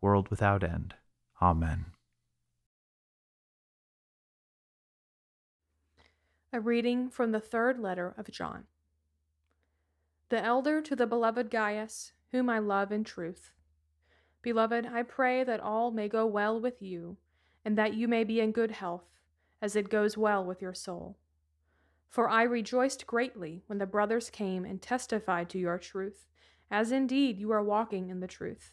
world without end. Amen. A reading from the third letter of John. The elder to the beloved Gaius, whom I love in truth. Beloved, I pray that all may go well with you, and that you may be in good health, as it goes well with your soul. For I rejoiced greatly when the brothers came and testified to your truth, as indeed you are walking in the truth.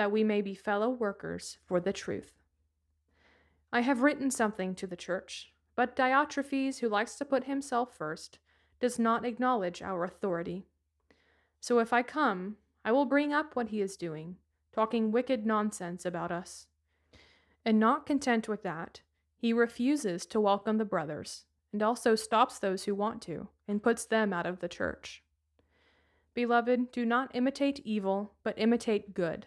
that we may be fellow workers for the truth. I have written something to the church, but Diotrephes, who likes to put himself first, does not acknowledge our authority. So if I come, I will bring up what he is doing, talking wicked nonsense about us. And not content with that, he refuses to welcome the brothers, and also stops those who want to, and puts them out of the church. Beloved, do not imitate evil, but imitate good.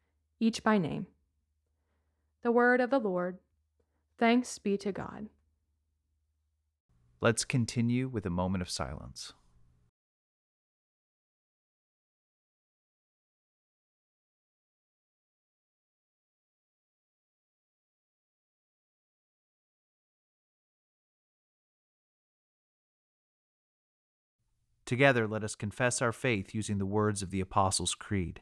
each by name. The word of the Lord. Thanks be to God. Let's continue with a moment of silence. Together, let us confess our faith using the words of the Apostles' Creed.